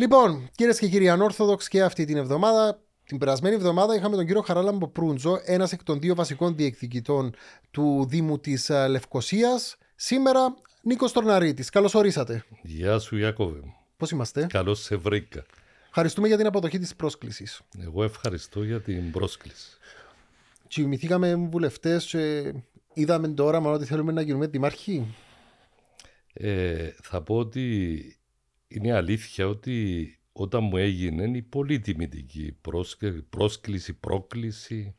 Λοιπόν, κυρίες και κύριοι, ανόρθοδοξ και αυτή την εβδομάδα, την περασμένη εβδομάδα είχαμε τον κύριο Χαράλαμπο Προύντζο, ένας εκ των δύο βασικών διεκδικητών του Δήμου της Λευκοσίας. Σήμερα, Νίκος Τορναρίτης. Καλώς ορίσατε. Γεια σου, Ιάκωβε. Πώς είμαστε, Καλώς σε βρήκα. Ευχαριστούμε για την αποδοχή της πρόσκλησης. Εγώ ευχαριστώ για την πρόσκληση. Τσιμηθήκαμε βουλευτές και είδαμε το όραμα ότι θέλουμε να γίνουμε δημάρχοι. Ε, θα πω ότι είναι αλήθεια ότι όταν μου έγινε η πολύ τιμητική πρόσκληση, πρόκληση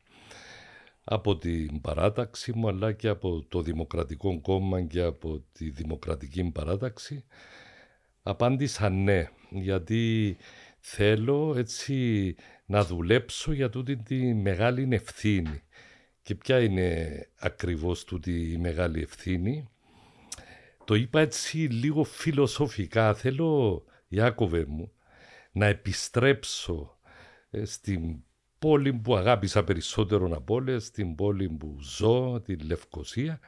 από την παράταξη μου αλλά και από το Δημοκρατικό Κόμμα και από τη Δημοκρατική Παράταξη απάντησα ναι γιατί θέλω έτσι να δουλέψω για τούτη τη μεγάλη ευθύνη. Και ποια είναι ακριβώς τούτη η μεγάλη ευθύνη; Το είπα έτσι λίγο φιλοσοφικά. Θέλω, Ιάκωβε μου, να επιστρέψω ε, στην πόλη που αγάπησα περισσότερο από όλες, στην πόλη που ζω, τη Λευκοσία,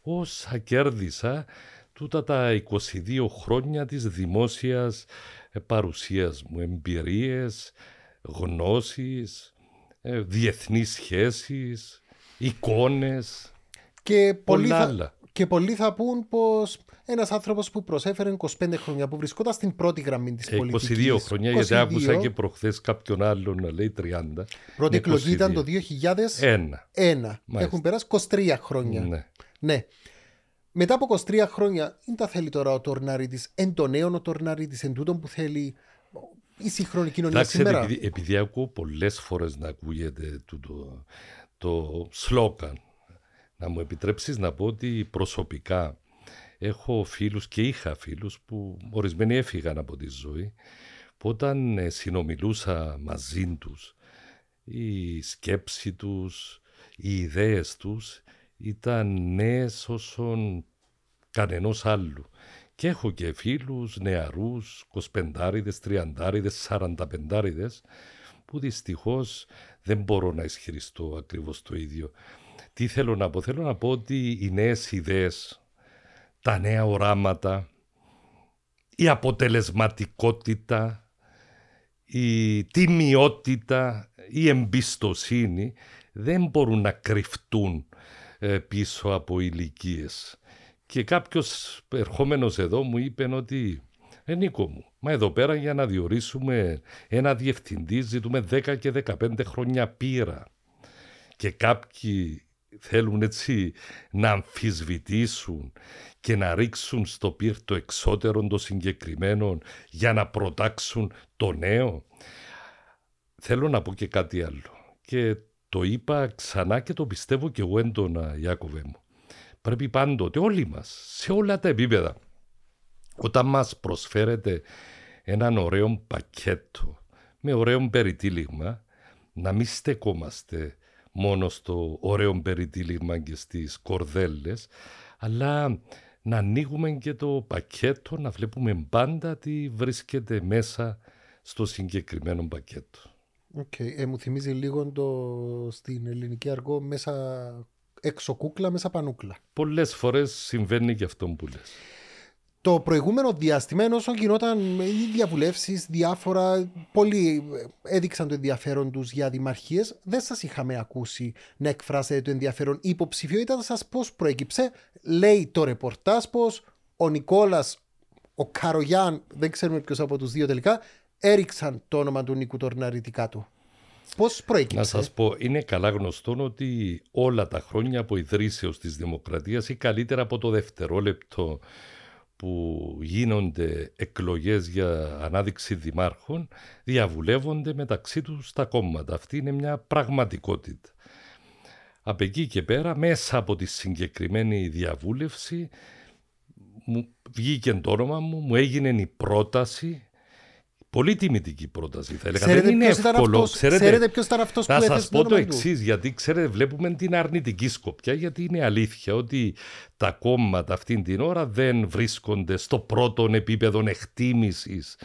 όσα κέρδισα τούτα τα 22 χρόνια της δημόσιας ε, παρουσίας μου, εμπειρίες, γνώσεις, ε, διεθνείς σχέσεις, εικόνες, και πολλοί, πολλά θα, άλλα. Και πολλοί θα πούν πως ένας άνθρωπος που προσέφερε 25 χρόνια, που βρισκόταν στην πρώτη γραμμή της Ε, πολιτικής. 22 χρόνια, γιατί άκουσα και προχθές κάποιον άλλον να λέει 30. Πρώτη Ναι, εκλογή ήταν 22. το 2001. Ένα. Έχουν περάσει 23 χρόνια. Ναι. Ναι. Μετά από 23 χρόνια, δεν τα θέλει τώρα ο Τορναρίτης, εν το νέο ο Τορναρίτης, εν τούτον που θέλει η σύγχρονη κοινωνία Εντάξει, σήμερα. επειδή, επειδή ακούω πολλές φορές να ακούγεται το, το, το σλόκαν, να μου επιτρέψεις να πω ότι προσωπικά έχω φίλους και είχα φίλους που ορισμένοι έφυγαν από τη ζωή που όταν ε, συνομιλούσα μαζί τους η σκέψη τους, οι ιδέες τους ήταν νέες όσον κανενός άλλου. Και έχω και φίλους νεαρούς, 25άριδες, 30άριδες, 45άριδες, που δυστυχώς δεν μπορώ να ισχυριστώ ακριβώς το ίδιο. Τι θέλω να πω, θέλω να πω ότι οι νέες ιδέες, τα νέα οράματα, η αποτελεσματικότητα, η τιμιότητα, η εμπιστοσύνη δεν μπορούν να κρυφτούν ε, πίσω από ηλικίες. Και κάποιος ερχόμενος εδώ μου είπε ότι ε, Νίκο μου, μα εδώ πέρα για να διορίσουμε ένα διευθυντή ζητούμε 10 και 15 χρόνια πείρα. Και κάποιοι θέλουν έτσι να αμφισβητήσουν και να ρίξουν στο πυρ το εξώτερο των συγκεκριμένων για να προτάξουν το νέο. Θέλω να πω και κάτι άλλο. Και το είπα ξανά και το πιστεύω και εγώ έντονα, Ιάκωβε μου. Πρέπει πάντοτε όλοι μας, σε όλα τα επίπεδα, όταν μας προσφέρεται έναν ωραίο πακέτο με ωραίο περιτύλιγμα, να μην στεκόμαστε μόνο στο ωραίο περιτύλιγμα και στις κορδέλες, αλλά να ανοίγουμε και το πακέτο, να βλέπουμε πάντα τι βρίσκεται μέσα στο συγκεκριμένο πακέτο. Okay. Ε, μου θυμίζει λίγο το, στην ελληνική αργό μέσα έξω κούκλα, μέσα πανούκλα. Πολλές φορές συμβαίνει και αυτό που λες. Το προηγούμενο διάστημα, όσο γινόταν οι διαβουλεύσεις, διάφορα, πολλοί έδειξαν το ενδιαφέρον τους για δημαρχίες, δεν σας είχαμε ακούσει να εκφράσετε το ενδιαφέρον. Η υποψηφιότητα σας πώς προέκυψε, λέει το ρεπορτάζ πως ο Νικόλας, ο Καρογιάν, δεν ξέρουμε ποιος από τους δύο τελικά, έριξαν το όνομα του Νίκου Τορναρίτη κάτω. Πώς προέκυψε; Να σας πω, είναι καλά γνωστό ότι όλα τα χρόνια από ιδρύσεως της Δημοκρατίας ή καλύτερα από το δευτερόλεπτο που γίνονται εκλογές για ανάδειξη δημάρχων διαβουλεύονται μεταξύ τους τα κόμματα. Αυτή είναι μια πραγματικότητα. Από εκεί και πέρα, μέσα από τη συγκεκριμένη διαβούλευση, μου βγήκε το όνομα μου, μου έγινε η πρόταση Πολύ τιμητική πρόταση θα έλεγα. Ξέρετε Δεν είναι ποιος ήταν εύκολο. αυτός- ξέρετε ποιος ήταν αυτός να που σας έθεσε το πω το όνομα του; εξής, γιατί ξέρετε, βλέπουμε την αρνητική σκοπιά, γιατί είναι αλήθεια ότι τα κόμματα αυτήν την ώρα δεν βρίσκονται στο πρώτο επίπεδο εκτίμησης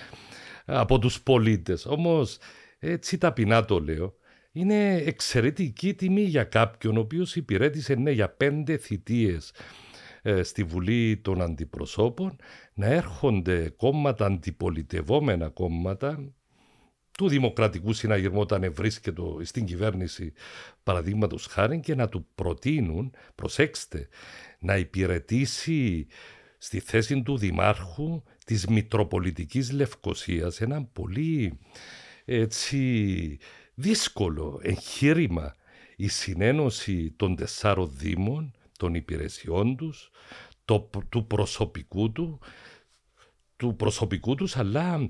από τους πολίτες. Όμως, έτσι ταπεινά το λέω, είναι εξαιρετική τιμή για κάποιον ο οποίος υπηρέτησε ναι, για πέντε θητείες ε, στη Βουλή των Αντιπροσώπων να έρχονται κόμματα, αντιπολιτευόμενα κόμματα του Δημοκρατικού Συναγερμού όταν βρίσκεται στην κυβέρνηση παραδείγματος χάρη και να του προτείνουν, προσέξτε, να υπηρετήσει στη θέση του Δημάρχου της Μητροπολιτικής Λευκοσίας ένα πολύ έτσι δύσκολο εγχείρημα. Η συνένωση των τεσσάρων δήμων, των υπηρεσιών τους, το, του προσωπικού του, του προσωπικού τους, αλλά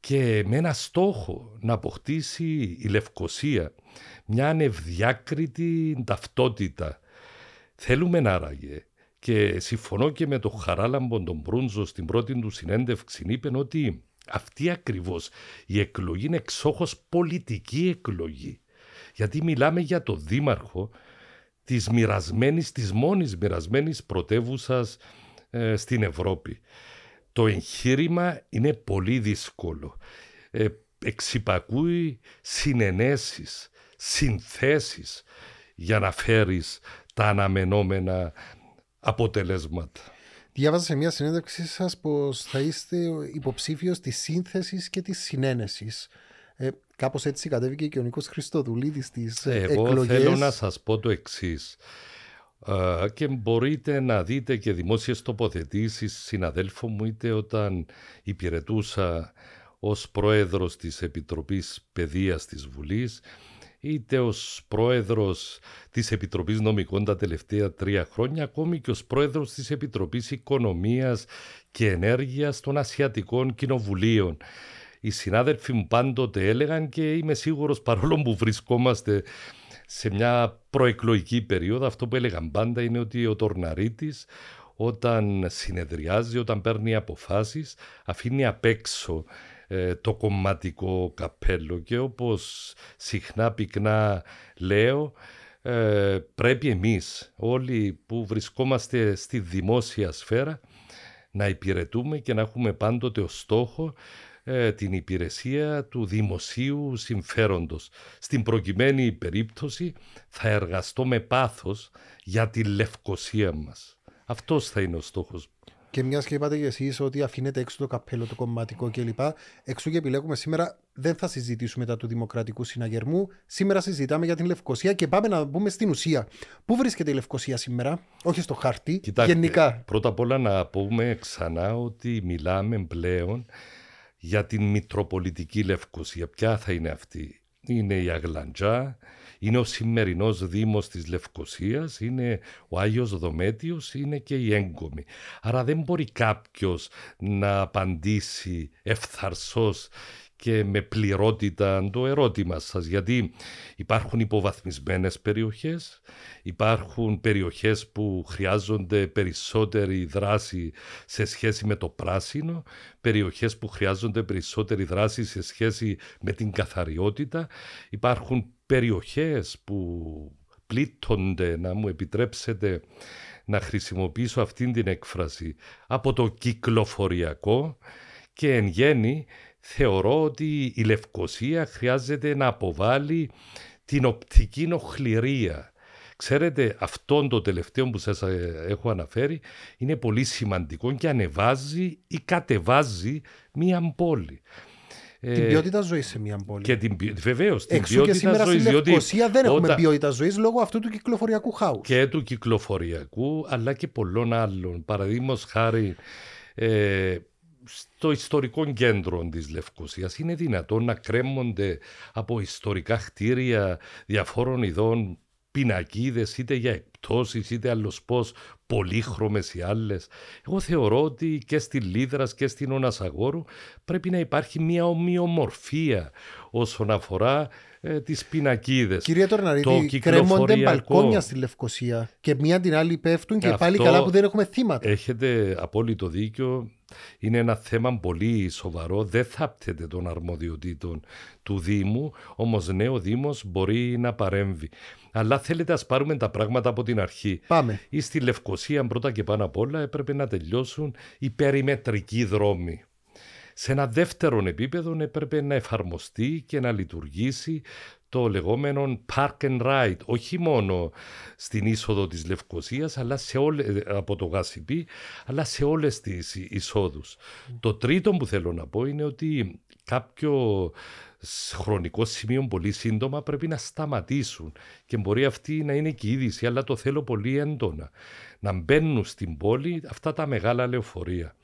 και με ένα στόχο να αποκτήσει η Λευκοσία μια ανευδιάκριτη ταυτότητα. Θέλουμε να άραγε και συμφωνώ και με τον Χαράλαμπον τον Μπρούντζο στην πρώτη του συνέντευξη είπε ότι αυτή ακριβώς η εκλογή είναι εξόχως πολιτική εκλογή. Γιατί μιλάμε για το δήμαρχο της μοιρασμένης, της μόνης μοιρασμένης πρωτεύουσας ε, στην Ευρώπη. Το εγχείρημα είναι πολύ δύσκολο. Ε, εξυπακούει συνενέσεις, συνθέσεις για να φέρεις τα αναμενόμενα αποτελέσματα. Διάβαζα σε μια συνέντευξή σας πως θα είστε υποψήφιος της σύνθεσης και της συνένεσης. Ε, κάπως έτσι κατέβηκε και ο Νίκος Χριστοδουλίδης στις ε, Εγώ εκλογές. θέλω να σας πω το εξής. Uh, και μπορείτε να δείτε και δημόσιες τοποθετήσεις συναδέλφων μου είτε όταν υπηρετούσα ως πρόεδρος της Επιτροπής Παιδείας της Βουλής είτε ως πρόεδρος της Επιτροπής Νομικών τα τελευταία τρία χρόνια, ακόμη και ως πρόεδρος της Επιτροπής Οικονομίας και Ενέργειας των Ασιατικών Κοινοβουλίων. Οι συνάδελφοι μου πάντοτε έλεγαν και είμαι σίγουρος παρόλο που βρισκόμαστε σε μια προεκλογική περίοδο, αυτό που έλεγαν πάντα είναι ότι ο Τορναρίτης όταν συνεδριάζει, όταν παίρνει αποφάσεις, αφήνει απ' έξω ε, το κομματικό καπέλο και όπως συχνά πυκνά λέω ε, πρέπει εμείς όλοι που βρισκόμαστε στη δημόσια σφαίρα να υπηρετούμε και να έχουμε πάντοτε ως στόχο ε, την υπηρεσία του δημοσίου συμφέροντος. Στην προκειμένη περίπτωση θα εργαστώ με πάθος για τη λευκοσία μας. Αυτός θα είναι ο στόχος και μιας και είπατε και εσείς ότι αφήνετε έξω το καπέλο, το κομματικό κλπ. Έξω και επιλέγουμε σήμερα, δεν θα συζητήσουμε τα του Δημοκρατικού Συναγερμού. Σήμερα συζητάμε για την Λευκοσία και πάμε να μπούμε στην ουσία. Πού βρίσκεται η Λευκοσία σήμερα, όχι στο χάρτη, Κοιτάξτε, γενικά. Πρώτα απ' όλα να πούμε ξανά ότι μιλάμε πλέον για την Μητροπολιτική Λευκοσία. Ποια θα είναι αυτή, είναι η Αγλαντζά, είναι ο σημερινός Δήμος της Λευκοσίας, είναι ο Άγιος Δομέτιος, είναι και η έγκομη. Άρα δεν μπορεί κάποιος να απαντήσει ευθαρσός και με πληρότητα το ερώτημα σας γιατί υπάρχουν υποβαθμισμένες περιοχές, υπάρχουν περιοχές που χρειάζονται περισσότερη δράση σε σχέση με το πράσινο, περιοχές που χρειάζονται περισσότερη δράση σε σχέση με την καθαριότητα, υπάρχουν περιοχές που πλήττονται, να μου επιτρέψετε να χρησιμοποιήσω αυτήν την έκφραση, από το κυκλοφοριακό και εν γέννη θεωρώ ότι η Λευκοσία χρειάζεται να αποβάλει την οπτική νοχληρία. Ξέρετε, αυτό το τελευταίο που σας ε, έχω αναφέρει είναι πολύ σημαντικό και ανεβάζει ή κατεβάζει μία πόλη. Την ποιότητα ζωής σε μια πόλη. Και την, βεβαίως, την Εξού ποιότητα και σήμερα ζωής, στη διότι Λευκοσία δεν έχουμε όταν- ποιότητα ζωής λόγω αυτού του κυκλοφοριακού χάους. και του κυκλοφοριακού αλλά και πολλών άλλων. Παραδείγματος χάρη ε, στο ιστορικό κέντρο της Λευκοσίας είναι δυνατόν να κρέμονται από ιστορικά κτίρια διαφόρων ειδών πινακίδες είτε για εκπτώσεις είτε άλλος πώς πολύχρωμες οι άλλες. Εγώ θεωρώ ότι και στη Λίδρας και στην Ωνασαγόρου πρέπει να υπάρχει μια ομοιομορφία όσον αφορά ε, τις πινακίδες. Κυρία Το Τορναρίτη, κρέμονται κυκλοφοριακό. μπαλκόνια στη Λευκοσία και μία την άλλη πέφτουν και Αυτό πάλι καλά που δεν έχουμε θύματα. Έχετε απόλυτο δίκιο. Είναι ένα θέμα πολύ σοβαρό. Δεν θάπτεται των αρμοδιοτήτων του Δήμου. Όμως ναι, ο Δήμος μπορεί να παρέμβει. Αλλά θέλετε ας πάρουμε τα πράγματα από την αρχή. Πάμε. Ή στη Λευκοσία πρώτα και πάνω απ' όλα έπρεπε να τελειώσουν οι περιμετρικοί δρόμοι. Σε ένα δεύτερο επίπεδο έπρεπε να εφαρμοστεί και να λειτουργήσει το λεγόμενο park and ride, όχι μόνο στην είσοδο της Λευκοσίας αλλά σε όλε, από το Γασιπί, αλλά σε όλες τις εισόδους. Το τρίτο που θέλω να πω είναι ότι κάποιο χρονικό σημείο πολύ σύντομα πρέπει να σταματήσουν και μπορεί αυτή να είναι και η είδηση, αλλά το θέλω πολύ έντονα. Να μπαίνουν στην πόλη αυτά τα μεγάλα λεωφορεία,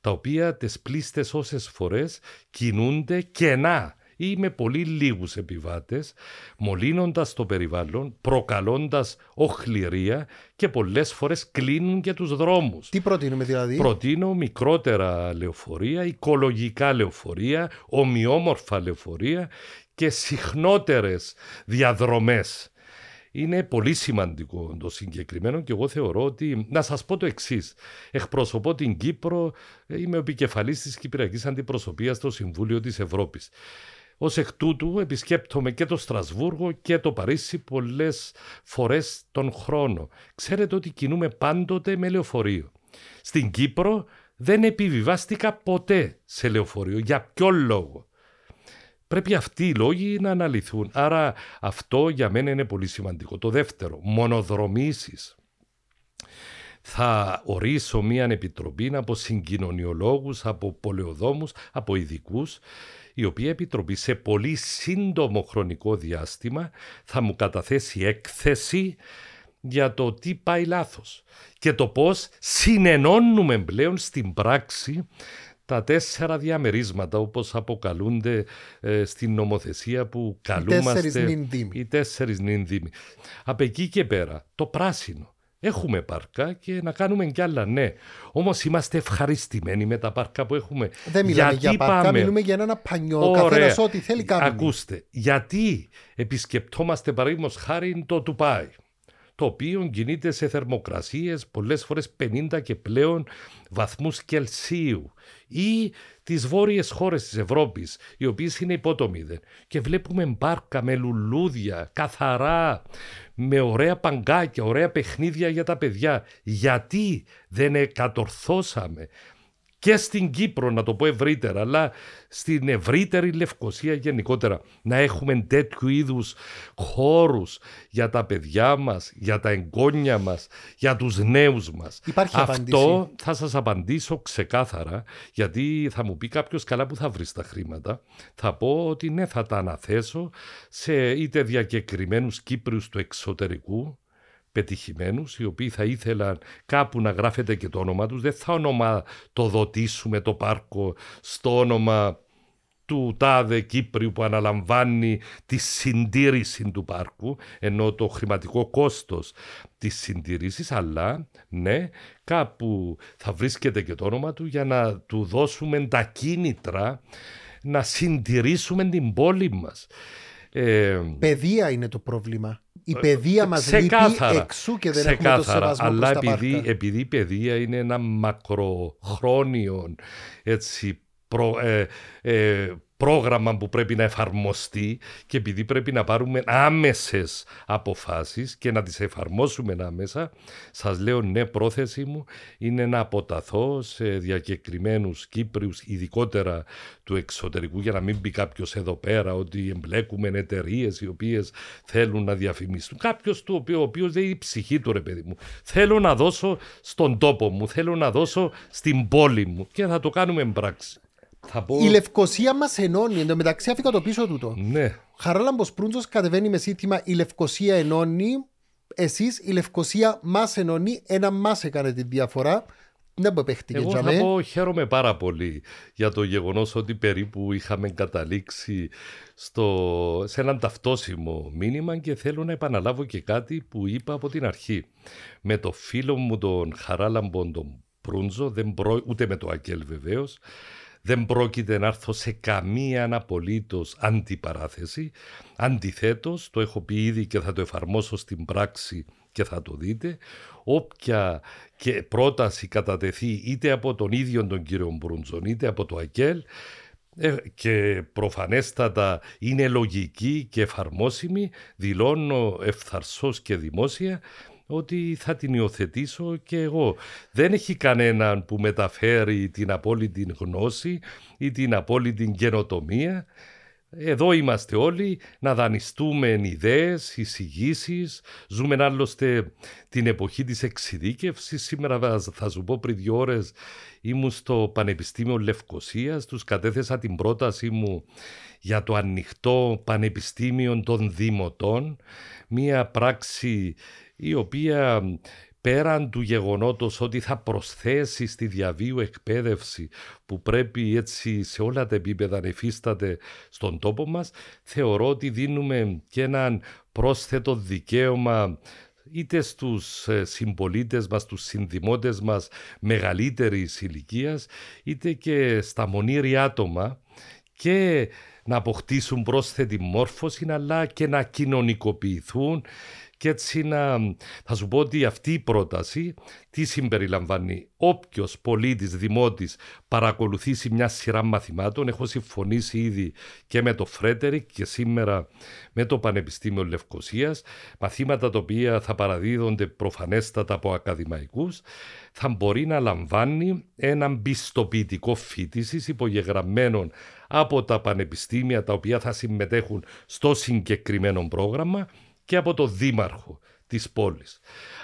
τα οποία τις πλήστες όσες φορές κινούνται κενά ή με πολύ λίγους επιβάτες, μολύνοντας το περιβάλλον, προκαλώντας οχληρία και πολλές φορές κλείνουν και τους δρόμους. Τι προτείνουμε δηλαδή; Προτείνω μικρότερα λεωφορεία, οικολογικά λεωφορεία, ομοιόμορφα λεωφορεία και συχνότερες διαδρομές. Είναι πολύ σημαντικό το συγκεκριμένο και εγώ θεωρώ ότι. Να σας πω το εξής. Εκπροσωπώ την Κύπρο, είμαι ο επικεφαλής της Κυπριακής Αντιπροσωπείας στο Συμβούλιο της Ευρώπης. Ω εκ τούτου επισκέπτομαι και το Στρασβούργο και το Παρίσι πολλές φορές τον χρόνο. Ξέρετε ότι κινούμε πάντοτε με λεωφορείο. Στην Κύπρο δεν επιβιβάστηκα ποτέ σε λεωφορείο. Για ποιο λόγο; Πρέπει αυτοί οι λόγοι να αναλυθούν. Άρα αυτό για μένα είναι πολύ σημαντικό. Το δεύτερο, μονοδρομήσεις. Θα ορίσω μια επιτροπή από συγκοινωνιολόγους, από πολεοδόμους, από ειδικούς η οποία επιτροπή σε πολύ σύντομο χρονικό διάστημα θα μου καταθέσει έκθεση για το τι πάει λάθος και το πώς συνενώνουμε πλέον στην πράξη τα τέσσερα διαμερίσματα όπως αποκαλούνται ε, στην νομοθεσία που καλούμαστε οι τέσσερις νυνδύμοι. Από εκεί και πέρα το πράσινο Έχουμε πάρκα και να κάνουμε κι άλλα, ναι. Όμως είμαστε ευχαριστημένοι με τα πάρκα που έχουμε. Δεν μιλάμε γιατί για πάρκα, πάμε... μιλούμε για ένα πανιό. Καθένας ό,τι θέλει κάνει. Ακούστε, γιατί επισκεπτόμαστε παραδείγματος χάρη το Τουπάι το οποίο κινείται σε θερμοκρασίες πολλές φορές 50 και πλέον βαθμούς Κελσίου ή τις βόρειες χώρες της Ευρώπης οι οποίες είναι υπότομοι και βλέπουμε μπάρκα με λουλούδια καθαρά με ωραία παγκάκια, ωραία παιχνίδια για τα παιδιά. Γιατί δεν εκατορθώσαμε και στην Κύπρο, να το πω ευρύτερα, αλλά στην ευρύτερη Λευκοσία γενικότερα, να έχουμε τέτοιου είδους χώρους για τα παιδιά μας, για τα εγγόνια μας, για τους νέους μας. Υπάρχει Αυτό θα σας απαντήσω ξεκάθαρα, γιατί θα μου πει κάποιος καλά που θα βρεις τα χρήματα; Θα πω ότι ναι, θα τα αναθέσω σε είτε διακεκριμένους Κύπριους του εξωτερικού, πετυχημένους οι οποίοι θα ήθελαν κάπου να γράφεται και το όνομα τους δεν θα όνομα το δοτήσουμε το πάρκο στο όνομα του τάδε Κύπριου που αναλαμβάνει τη συντήρηση του πάρκου ενώ το χρηματικό κόστος της συντήρησης αλλά ναι κάπου θα βρίσκεται και το όνομα του για να του δώσουμε τα κίνητρα να συντηρήσουμε την πόλη μας. Ε, Παιδεία είναι το πρόβλημα. Η παιδεία μας λείπει εξού και δεν έχουμε το σεβασμό Αλλά επειδή, επειδή η παιδεία είναι ένα μακροχρόνιο έτσι, προ, ε, ε, πρόγραμμα που πρέπει να εφαρμοστεί και επειδή πρέπει να πάρουμε άμεσες αποφάσεις και να τις εφαρμόσουμε άμεσα, σας λέω ναι πρόθεση μου είναι να αποταθώ σε διακεκριμένους Κύπριους, ειδικότερα του εξωτερικού για να μην πει κάποιος εδώ πέρα ότι εμπλέκουμε εταιρείες οι οποίες θέλουν να διαφημίσουν. Κάποιος του οποίου, ο οποίος δεν είναι η ψυχή του ρε παιδί μου. Θέλω να δώσω στον τόπο μου, θέλω να δώσω στην πόλη μου και θα το κάνουμε πράξη. Η Λευκοσία μας ενώνει. Εν τω μεταξύ, αφήκα το πίσω τούτο. Ναι. Χαράλαμπο Προύντζο κατεβαίνει με σύνθημα Η Λευκοσία ενώνει. Εσείς η Λευκοσία μας ενώνει. Ένα μας έκανε τη διαφορά. Δεν μου επέχτηκε Εγώ θα πω χαίρομαι πάρα πολύ για το γεγονός ότι περίπου είχαμε καταλήξει στο, σε έναν ταυτόσιμο μήνυμα και θέλω να επαναλάβω και κάτι που είπα από την αρχή. Με το φίλο μου τον Χαράλαμπον τον Προύντζο, δεν προ... ούτε με το Ακέλ βεβαίως, δεν πρόκειται να έρθω σε καμία απολύτω αντιπαράθεση. Αντιθέτως, το έχω πει ήδη και θα το εφαρμόσω στην πράξη και θα το δείτε, όποια και πρόταση κατατεθεί είτε από τον ίδιο τον κύριο Μπρούντζον είτε από το ΑΚΕΛ ε, και προφανέστατα είναι λογική και εφαρμόσιμη, δηλώνω ευθαρσός και δημόσια ότι θα την υιοθετήσω και εγώ. Δεν έχει κανέναν που μεταφέρει την απόλυτη γνώση ή την απόλυτη καινοτομία. Εδώ είμαστε όλοι να δανειστούμε ιδέες, εισηγήσεις. Ζούμε άλλωστε την εποχή της εξειδίκευσης. Σήμερα θα σου πω πριν δύο ώρες ήμουν στο Πανεπιστήμιο Λευκοσίας. Τους κατέθεσα την πρότασή μου για το ανοιχτό Πανεπιστήμιο των Δημοτών. Μία πράξη η οποία πέραν του γεγονότος ότι θα προσθέσει στη διαβίου εκπαίδευση που πρέπει έτσι σε όλα τα επίπεδα να εφίσταται στον τόπο μας, θεωρώ ότι δίνουμε και έναν πρόσθετο δικαίωμα είτε στους ε, συμπολίτες μας, στους συνδημότες μας μεγαλύτερης ηλικίας, είτε και στα μονήρια άτομα και να αποκτήσουν πρόσθετη μόρφωση αλλά και να κοινωνικοποιηθούν και έτσι να, θα σου πω ότι αυτή η πρόταση τι συμπεριλαμβάνει; Όποιος πολίτης, δημότης παρακολουθήσει μια σειρά μαθημάτων, έχω συμφωνήσει ήδη και με το Φρέτερικ και σήμερα με το Πανεπιστήμιο Λευκοσίας, μαθήματα τα οποία θα παραδίδονται προφανέστατα από ακαδημαϊκούς, θα μπορεί να λαμβάνει έναν πιστοποιητικό φίτησης υπογεγραμμένων από τα πανεπιστήμια τα οποία θα συμμετέχουν στο συγκεκριμένο πρόγραμμα και από το δήμαρχο της πόλης.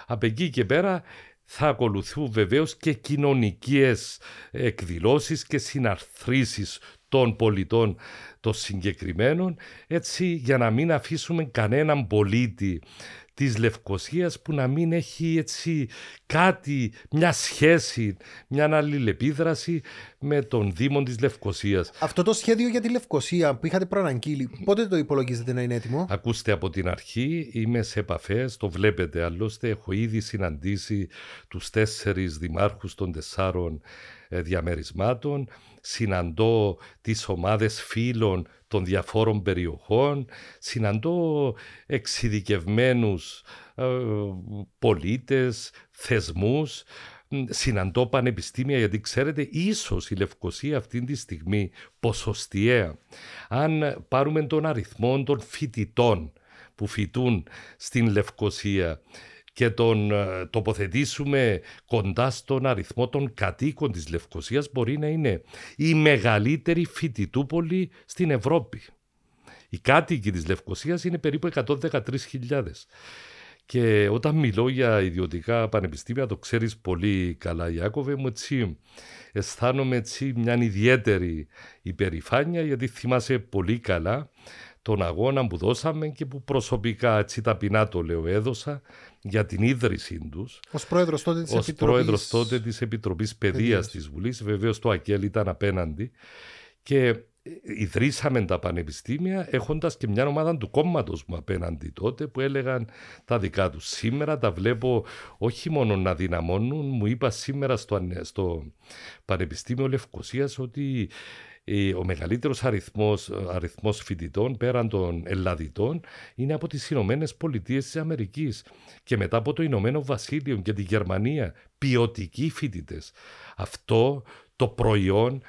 Από εκεί και πέρα θα ακολουθούν βεβαίως και κοινωνικές εκδηλώσεις και συναρθρήσεις των πολιτών των συγκεκριμένων έτσι για να μην αφήσουμε κανέναν πολίτη της Λευκοσίας που να μην έχει έτσι κάτι, μια σχέση, μια αλληλεπίδραση με τον Δήμο της Λευκοσίας. Αυτό το σχέδιο για τη Λευκοσία που είχατε προαναγγείλει, πότε το υπολογίζετε να είναι έτοιμο; Ακούστε από την αρχή, είμαι σε επαφές, το βλέπετε άλλωστε, έχω ήδη συναντήσει τους τέσσερις δημάρχους των τεσσάρων ε, διαμερισμάτων, συναντώ τις ομάδες φίλων των διαφόρων περιοχών, συναντώ εξειδικευμένους ε, πολίτες, θεσμούς, συναντώ πανεπιστήμια γιατί ξέρετε ίσως η Λευκοσία αυτή τη στιγμή ποσοστιαία. Αν πάρουμε τον αριθμό των φοιτητών που φοιτούν στην Λευκοσία και τον ε, τοποθετήσουμε κοντά στον αριθμό των κατοίκων της Λευκοσίας μπορεί να είναι η μεγαλύτερη φοιτητούπολη στην Ευρώπη. Οι κάτοικοι της Λευκοσίας είναι περίπου 113.000. Και όταν μιλώ για ιδιωτικά πανεπιστήμια, το ξέρεις πολύ καλά Ιάκωβε μου, έτσι αισθάνομαι έτσι μια ιδιαίτερη υπερηφάνεια γιατί θυμάσαι πολύ καλά τον αγώνα που δώσαμε και που προσωπικά έτσι ταπεινά το λέω έδωσα για την ίδρυσή τους. Ω πρόεδρος τότε της Επιτροπής. πρόεδρος τότε της Επιτροπής Παιδείας της Βουλής. Βεβαίως το ΑΚΕΛ ήταν απέναντι. Και ιδρύσαμε τα πανεπιστήμια έχοντας και μια ομάδα του κόμματος μου απέναντι τότε που έλεγαν τα δικά τους. Σήμερα τα βλέπω όχι μόνο να δυναμώνουν, μου είπα σήμερα στο, στο Πανεπιστήμιο Λευκοσίας ότι ο μεγαλύτερος αριθμός, αριθμός φοιτητών πέραν των Ελλαδιτών είναι από τις Ηνωμένες Πολιτείες της Αμερικής και μετά από το Ηνωμένο Βασίλειο και τη Γερμανία ποιοτικοί φοιτητές. Αυτό το προϊόν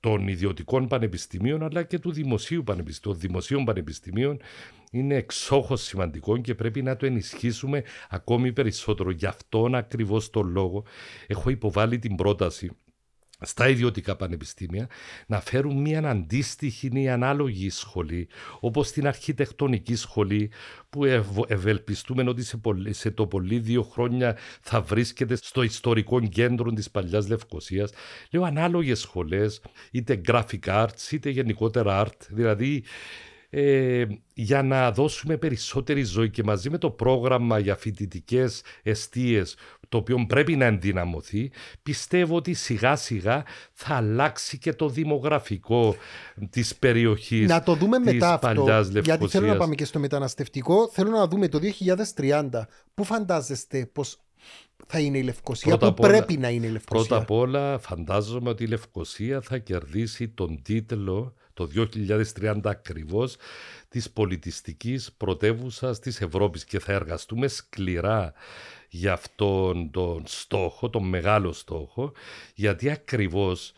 των ιδιωτικών πανεπιστημίων αλλά και του δημοσίου πανεπιστημίου, των δημοσίων πανεπιστημίων είναι εξόχως σημαντικό και πρέπει να το ενισχύσουμε ακόμη περισσότερο. Γι' αυτόν ακριβώς τον λόγο έχω υποβάλει την πρόταση στα ιδιωτικά πανεπιστήμια να φέρουν μια αντίστοιχη ή ανάλογη σχολή όπως την αρχιτεκτονική σχολή που ευελπιστούμε ότι σε, σε το πολύ δύο χρόνια θα βρίσκεται στο ιστορικό κέντρο της παλιάς Λευκοσίας. Λέω ανάλογες σχολές είτε graphic arts είτε γενικότερα art δηλαδή ε, για να δώσουμε περισσότερη ζωή και μαζί με το πρόγραμμα για φοιτητικές εστίες το οποίο πρέπει να ενδυναμωθεί, πιστεύω ότι σιγά σιγά θα αλλάξει και το δημογραφικό της περιοχής Να το δούμε μετά αυτό, γιατί θέλω να πάμε και στο μεταναστευτικό. Θέλω να δούμε το 2030. Πού φαντάζεστε πως θα είναι η Λευκοσία, πού πρέπει να είναι η Λευκοσία; Πρώτα απ' όλα φαντάζομαι ότι η Λευκοσία θα κερδίσει τον τίτλο το 2030 ακριβώς της πολιτιστικής πρωτεύουσας της Ευρώπης και θα εργαστούμε σκληρά για αυτόν τον στόχο, τον μεγάλο στόχο, γιατί ακριβώς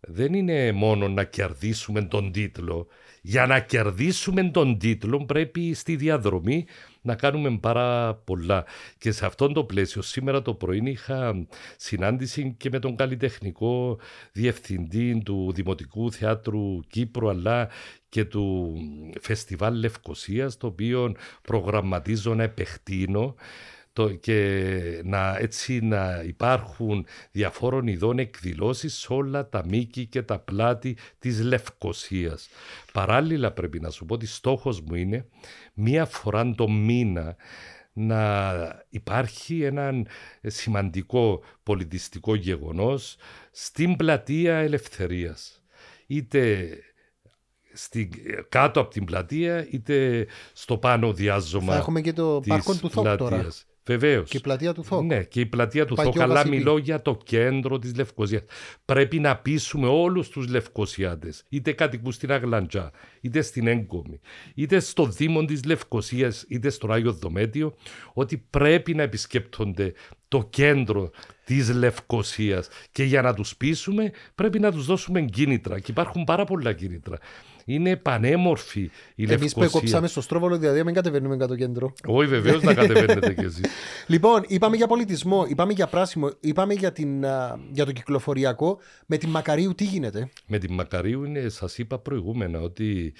δεν είναι μόνο να κερδίσουμε τον τίτλο. Για να κερδίσουμε τον τίτλο πρέπει στη διαδρομή να κάνουμε πάρα πολλά. Και σε αυτόν το πλαίσιο σήμερα το πρωί είχα συνάντηση και με τον καλλιτεχνικό διευθυντή του Δημοτικού Θεάτρου Κύπρου αλλά και του Φεστιβάλ Λευκοσίας το οποίο προγραμματίζω να επεκτείνω το, και να, έτσι να υπάρχουν διαφόρων ειδών εκδηλώσεις σε όλα τα μήκη και τα πλάτη της Λευκοσίας. Παράλληλα πρέπει να σου πω ότι στόχος μου είναι μία φορά το μήνα να υπάρχει ένα σημαντικό πολιτιστικό γεγονός στην πλατεία ελευθερίας. Είτε στην, κάτω από την πλατεία είτε στο πάνω διάζωμα Θα έχουμε και το πάρκο του Θόκ τώρα. Βεβαίως. Και η πλατεία του Θόκ. Ναι, και η πλατεία του Θόκ. Αλλά μιλώ για το κέντρο της Λευκοσίας. Πρέπει να πείσουμε όλους τους Λευκοσιάτες, είτε κατοικούν στην Αγλαντζά, είτε στην Έγκομη, είτε στο Δήμο της Λευκοσίας, είτε στο Άγιο Δομέτιο, ότι πρέπει να επισκέπτονται το κέντρο της Λευκοσίας. Και για να τους πείσουμε, πρέπει να τους δώσουμε κίνητρα. Και υπάρχουν πάρα πολλά κίνητρα είναι πανέμορφη η Λευκοσία. Εμείς που έκοψαμε στο στρόβολο δηλαδή μην κατεβαίνουμε κάτω κέντρο. Όχι, βεβαίως να κατεβαίνετε κι εσείς. λοιπόν, είπαμε για πολιτισμό, είπαμε για πράσιμο, είπαμε για, την, για το κυκλοφοριακό. Με την Μακαρίου τι γίνεται; Με την Μακαρίου είναι, σας είπα προηγούμενα, ότι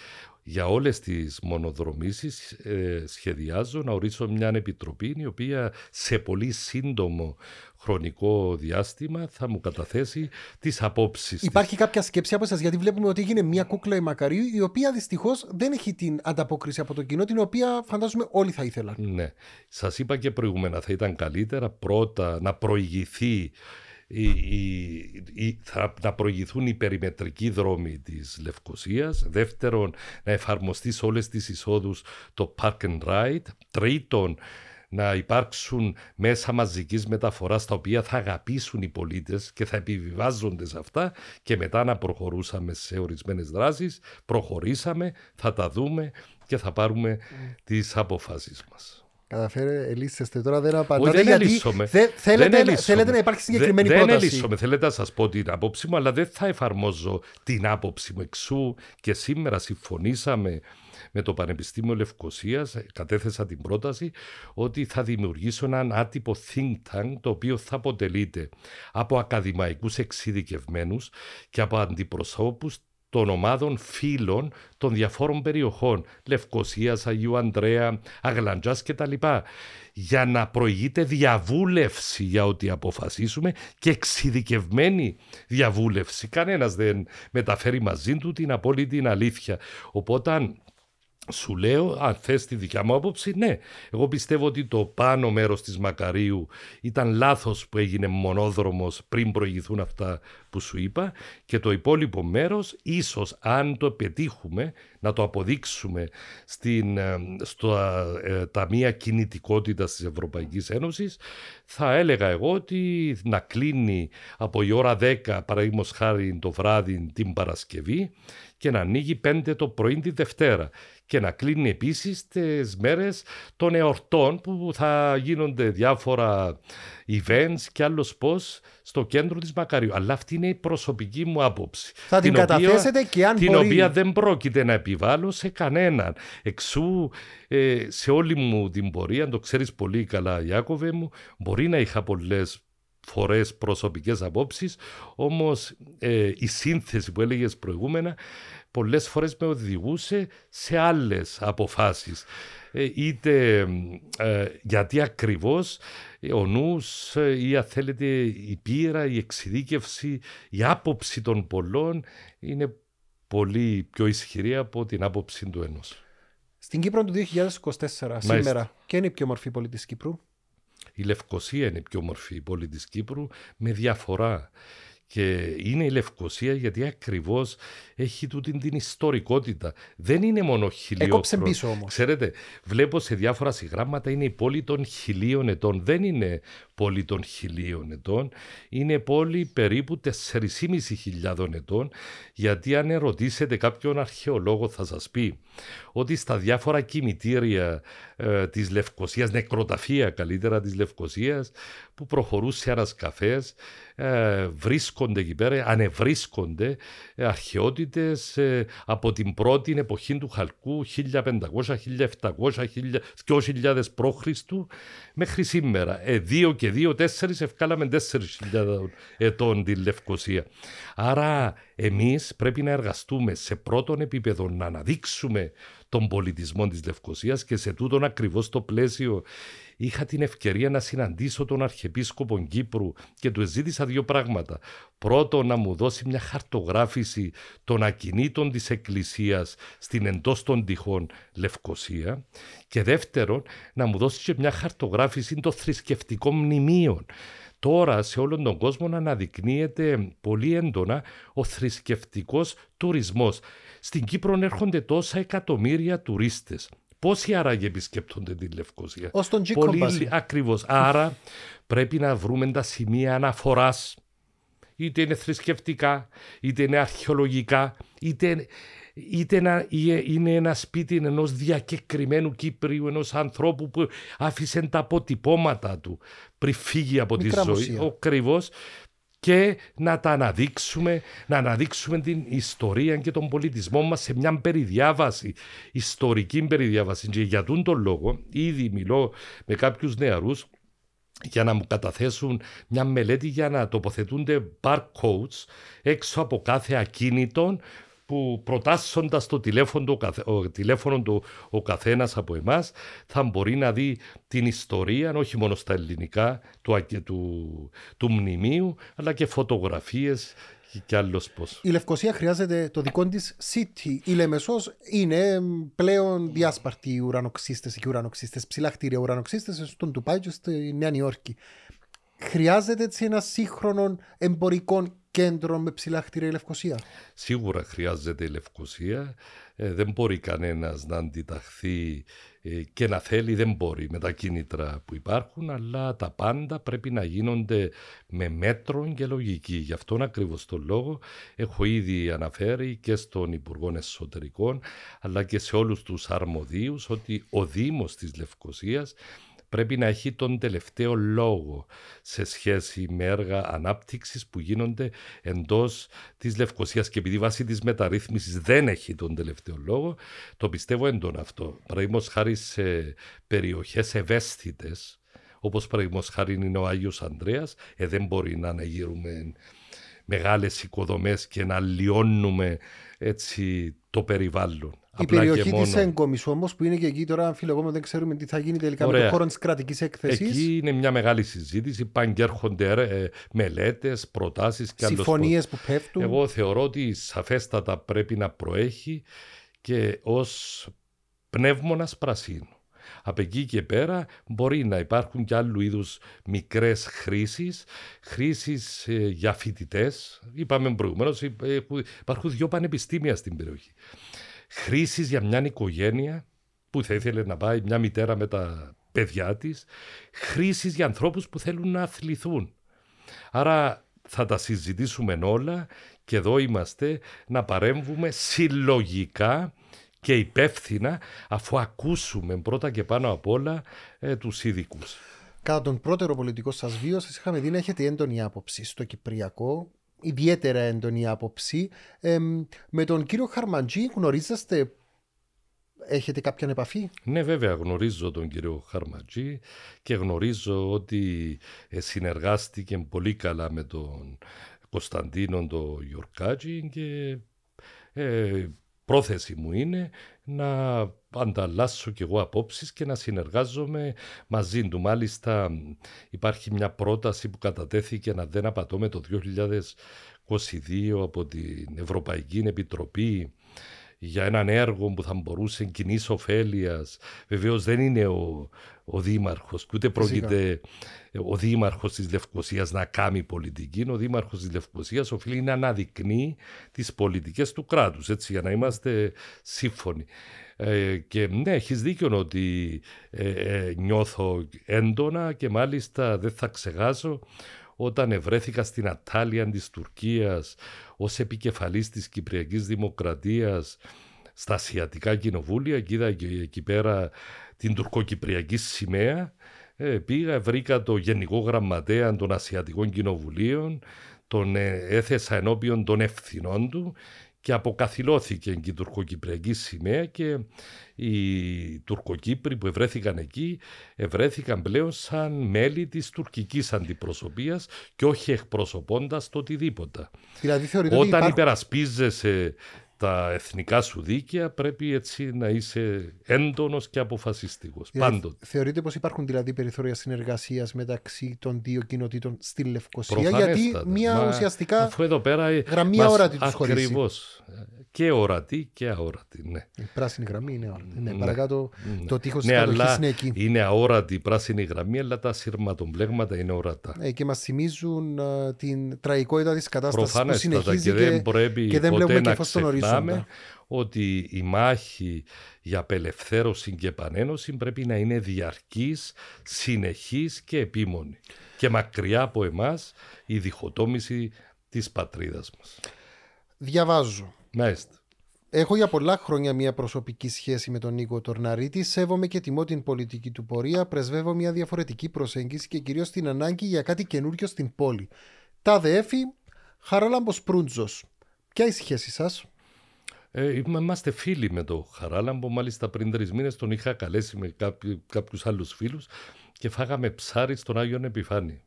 για όλες τις μονοδρομήσεις ε, σχεδιάζω να ορίσω μια επιτροπή η οποία σε πολύ σύντομο χρονικό διάστημα θα μου καταθέσει τις απόψεις Υπάρχει της. κάποια σκέψη από εσάς γιατί βλέπουμε ότι έγινε μια κούκλα η Μακαρίου η οποία δυστυχώς δεν έχει την ανταπόκριση από το κοινό την οποία φαντάζομαι όλοι θα ήθελαν. Ναι. Σας είπα και προηγούμενα θα ήταν καλύτερα πρώτα να προηγηθεί θα, να προηγηθούν οι περιμετρικοί δρόμοι της Λευκοσίας. Δεύτερον, να εφαρμοστεί σε όλες τις εισόδους το park and ride. Τρίτον, να υπάρξουν μέσα μαζικής μεταφοράς τα οποία θα αγαπήσουν οι πολίτες και θα επιβιβάζονται σε αυτά και μετά να προχωρούσαμε σε ορισμένες δράσεις. Προχωρήσαμε, θα τα δούμε και θα πάρουμε mm. τις αποφάσεις μας. Καταφέρε, ελίσσεστε τώρα, δεν απαντάτε. Όχι, δεν γιατί ελίσσομαι. Δε, θέλετε, δεν θέλετε να υπάρχει συγκεκριμένη δεν, πρόταση. Δεν ελίσσομαι, θέλετε να σας πω την άποψη μου, αλλά δεν θα εφαρμόζω την άποψη μου εξού. Και σήμερα συμφωνήσαμε με το Πανεπιστήμιο Λευκοσίας, κατέθεσα την πρόταση ότι θα δημιουργήσω έναν άτυπο think tank το οποίο θα αποτελείται από ακαδημαϊκούς εξειδικευμένους και από αντιπροσώπους των ομάδων φίλων των διαφόρων περιοχών, Λευκοσίας, Αγίου Ανδρέα, Αγλαντζάς κτλ. Για να προηγείται διαβούλευση για ό,τι αποφασίσουμε και εξειδικευμένη διαβούλευση. Κανένας δεν μεταφέρει μαζί του την απόλυτη αλήθεια. Οπότε σου λέω, αν θες τη δικιά μου άποψη, ναι. Εγώ πιστεύω ότι το πάνω μέρος της Μακαρίου ήταν λάθος που έγινε μονόδρομος πριν προηγηθούν αυτά που σου είπα και το υπόλοιπο μέρος ίσως αν το πετύχουμε να το αποδείξουμε στην, ε, στο ε, Ταμεία Κινητικότητας της Ευρωπαϊκής Ένωσης θα έλεγα εγώ ότι να κλείνει από η ώρα 10 παραδείγματος χάρη το βράδυ την Παρασκευή και να ανοίγει 5 το πρωί τη Δευτέρα και να κλείνει επίσης τις μέρες των εορτών που θα γίνονται διάφορα events και άλλος πώς στο κέντρο της Μακαρίου. Αλλά αυτή είναι η προσωπική μου άποψη. Θα την, την καταθέσετε και αν Την οποία δεν πρόκειται να επιβάλλω σε κανέναν. Εξού ε, σε όλη μου την πορεία, αν το ξέρεις πολύ καλά Ιάκωβε μου, μπορεί να είχα πολλές φορές προσωπικές απόψεις, όμως ε, η σύνθεση που έλεγες προηγούμενα πολλές φορές με οδηγούσε σε άλλες αποφάσεις. Ε, είτε ε, γιατί ακριβώς ο νους ή αν θέλετε η πείρα, η εξειδίκευση, η άποψη των πολλών είναι πολύ πιο ισχυρή από την άποψη του ενός. Στην Κύπρο του 2024, σήμερα, και είναι η πιο μορφή πόλη της Κύπρου; Η Λευκοσία είναι η πιο μορφή πόλη της Κύπρου με διαφορά. Και είναι η Λευκοσία γιατί ακριβώς έχει τούτη την ιστορικότητα. Δεν είναι μόνο χιλιό. Έκοψε πίσω όμως. Ξέρετε, βλέπω σε διάφορα συγγράμματα είναι η πόλη των χιλίων ετών. Δεν είναι πόλη των χιλίων ετών. Είναι πόλη περίπου 4.500 ετών. Γιατί αν ερωτήσετε κάποιον αρχαιολόγο θα σας πει ότι στα διάφορα κημητήρια ε, της Λευκοσίας, νεκροταφεία καλύτερα της Λευκοσίας, που προχωρούσε ένα καφέ, ε, βρίσκονται βρίσκονται εκεί πέρα, ανεβρίσκονται ε, αρχαιότητες ε, από την πρώτη εποχή του Χαλκού 1500, 1700, 2000 π.Χ. μέχρι σήμερα. Ε, δύο και δύο, τέσσερις, ευκάλαμε τέσσερις χιλιάδες ετών τη Λευκοσία. Άρα εμείς πρέπει να εργαστούμε σε πρώτον επίπεδο να αναδείξουμε τον πολιτισμό της Λευκοσίας και σε τούτον ακριβώς το πλαίσιο είχα την ευκαιρία να συναντήσω τον Αρχιεπίσκοπο Κύπρου και του ζήτησα δύο πράγματα. Πρώτο, να μου δώσει μια χαρτογράφηση των ακινήτων της Εκκλησίας στην εντός των τυχών Λευκοσία και δεύτερον, να μου δώσει και μια χαρτογράφηση των θρησκευτικών μνημείων. Τώρα σε όλον τον κόσμο αναδεικνύεται πολύ έντονα ο θρησκευτικός τουρισμός. Στην Κύπρο έρχονται τόσα εκατομμύρια τουρίστες. Πόσοι άραγε επισκέπτονται τη Λευκοσία; Ω τον Πολύ ακριβώς. Άρα πρέπει να βρούμε τα σημεία αναφοράς. Είτε είναι θρησκευτικά, είτε είναι αρχαιολογικά, είτε, είτε είναι ένα σπίτι ενός διακεκριμένου Κύπριου, ενός ανθρώπου που άφησε τα αποτυπώματα του πριν φύγει από τη ζωή. Ακριβώς και να τα αναδείξουμε, να αναδείξουμε την ιστορία και τον πολιτισμό μας σε μια περιδιάβαση, ιστορική περιδιάβαση. Και για τον τον λόγο ήδη μιλώ με κάποιους νεαρούς για να μου καταθέσουν μια μελέτη για να τοποθετούνται barcodes έξω από κάθε ακίνητο που προτάσσοντας το τηλέφωνο, ο, τηλέφωνο του ο καθένας από εμάς θα μπορεί να δει την ιστορία όχι μόνο στα ελληνικά του, του, του μνημείου αλλά και φωτογραφίες και άλλος πώς. Η Λευκοσία χρειάζεται το δικό της city. Η Λεμεσός είναι πλέον διάσπαρτη ουρανοξύστες και ουρανοξύστες, ψηλά κτίρια ουρανοξύστες στον Τουπάι και στη Νέα Νιόρκη. Χρειάζεται έτσι ένα σύγχρονο εμπορικό κέντρο με ψηλά χτίρια η Λευκοσία; Σίγουρα χρειάζεται η Λευκοσία. Ε, δεν μπορεί κανένας να αντιταχθεί ε, και να θέλει, δεν μπορεί με τα κίνητρα που υπάρχουν, αλλά τα πάντα πρέπει να γίνονται με μέτρο και λογική. Γι' αυτόν ακριβώς τον λόγο έχω ήδη αναφέρει και στον Υπουργό Εσωτερικών, αλλά και σε όλους τους αρμοδίους ότι ο Δήμος της Λευκοσίας πρέπει να έχει τον τελευταίο λόγο σε σχέση με έργα ανάπτυξης που γίνονται εντός της Λευκοσίας και επειδή βάσει της μεταρρύθμισης δεν έχει τον τελευταίο λόγο, το πιστεύω έντονα αυτό. Παραδείγματος χάρη σε περιοχές ευαίσθητες, όπως παραδείγματος χάρη είναι ο Άγιος Ανδρέας, ε, δεν μπορεί να αναγύρουμε μεγάλες οικοδομές και να λιώνουμε έτσι το περιβάλλον. Η περιοχή της έγκομης όμως, που είναι και εκεί τώρα, αμφιλεγόμενο, δεν ξέρουμε τι θα γίνει τελικά Ωραία. με το χώρο της κρατικής έκθεση. Εκεί είναι μια μεγάλη συζήτηση. Πάνε και έρχονται ε, μελέτες, προτάσεις και άλλε Συμφωνίες που πέφτουν. Εγώ θεωρώ ότι σαφέστατα πρέπει να προέχει και ως πνεύμονας πρασίνου. Από εκεί και πέρα μπορεί να υπάρχουν και άλλου είδους μικρές χρήσεις, χρήσεις ε, για φοιτητές. Είπαμε προηγουμένως, υπάρχουν δύο πανεπιστήμια στην περιοχή χρήσεις για μια οικογένεια που θα ήθελε να πάει μια μητέρα με τα παιδιά της, χρήσεις για ανθρώπους που θέλουν να αθληθούν. Άρα θα τα συζητήσουμε όλα και εδώ είμαστε να παρέμβουμε συλλογικά και υπεύθυνα αφού ακούσουμε πρώτα και πάνω απ' όλα ε, τους ειδικούς. Κατά τον πρώτερο πολιτικό σας βίο σας είχαμε δει να έχετε έντονη άποψη στο Κυπριακό ιδιαίτερα έντονη άποψη. με τον κύριο Χαρμαντζή γνωρίζεστε, έχετε κάποια επαφή; Ναι βέβαια γνωρίζω τον κύριο Χαρμαντζή και γνωρίζω ότι ε, συνεργάστηκε πολύ καλά με τον Κωνσταντίνο τον Γιορκάτζη και ε, πρόθεση μου είναι να ανταλλάσσω κι εγώ απόψεις και να συνεργάζομαι μαζί του. Μάλιστα υπάρχει μια πρόταση που κατατέθηκε να δεν απατώ το 2022 από την Ευρωπαϊκή Επιτροπή για έναν έργο που θα μπορούσε κοινής ωφέλειας. Βεβαίως δεν είναι ο, ο Δήμαρχος, ούτε πρόκειται ο Δήμαρχος της Λευκοσίας να κάνει πολιτική. Ο Δήμαρχος της Λευκοσίας οφείλει να αναδεικνύει τις πολιτικές του κράτους, έτσι, για να είμαστε σύμφωνοι. Ε, και ναι, έχεις δίκιο ότι ε, ε, νιώθω έντονα και μάλιστα δεν θα ξεχάσω όταν ευρέθηκα στην Ατάλια της Τουρκίας ως επικεφαλής της Κυπριακής Δημοκρατίας στα Ασιατικά Κοινοβούλια και είδα εκεί πέρα την τουρκοκυπριακή σημαία ε, πήγα, βρήκα το Γενικό Γραμματέα των Ασιατικών Κοινοβουλίων τον ε, έθεσα ενώπιον των ευθυνών του και αποκαθιλώθηκε και η τουρκοκυπριακή σημαία και οι Τουρκοκύπροι που ευρέθηκαν εκεί ευρέθηκαν πλέον σαν μέλη της τουρκικής αντιπροσωπείας και όχι εκπροσωπώντας το οτιδήποτε. Δηλαδή Όταν υπάρχουν... υπερασπίζεσαι τα εθνικά σου δίκαια πρέπει έτσι να είσαι έντονος και αποφασιστικός. Δηλαδή, πάντοτε. Θεωρείτε πως υπάρχουν δηλαδή περιθώρια συνεργασίας μεταξύ των δύο κοινοτήτων στη Λευκοσία; Γιατί μια Μα, ουσιαστικά αφού εδώ πέρα γραμμή αόρατη τους χωρίσει. Ακριβώς και ορατή και αόρατη. Ναι. Η πράσινη γραμμή είναι αόρατη. Ναι, ναι. παρακάτω ναι. το τείχος ναι, αλλά είναι εκεί. Είναι αόρατη η πράσινη γραμμή, αλλά τα σειρματομπλέγματα είναι ορατά. Ε, και μας θυμίζουν uh, την τραγικότητα της κατάστασης που συνεχίζει και, και, δεν πρέπει και δεν ποτέ να ξεχνάμε ότι η μάχη για απελευθέρωση και επανένωση πρέπει να είναι διαρκής, συνεχής και επίμονη. Και μακριά από εμάς η διχοτόμηση της πατρίδας μας. Διαβάζω Μάλιστα. Έχω για πολλά χρόνια μια προσωπική σχέση με τον Νίκο Τορναρίτη. Σέβομαι και τιμώ την πολιτική του πορεία. Πρεσβεύω μια διαφορετική προσέγγιση και κυρίως την ανάγκη για κάτι καινούριο στην πόλη. Τα ΔΕΦΗ, Χαράλαμπος Προύντζος. Ποια είναι η σχέση σας, ε, είμαστε φίλοι με τον Χαράλαμπο. Μάλιστα, πριν τρεις μήνες τον είχα καλέσει με κάποιους άλλους φίλους και φάγαμε ψάρι στον Άγιον Επιφάνη.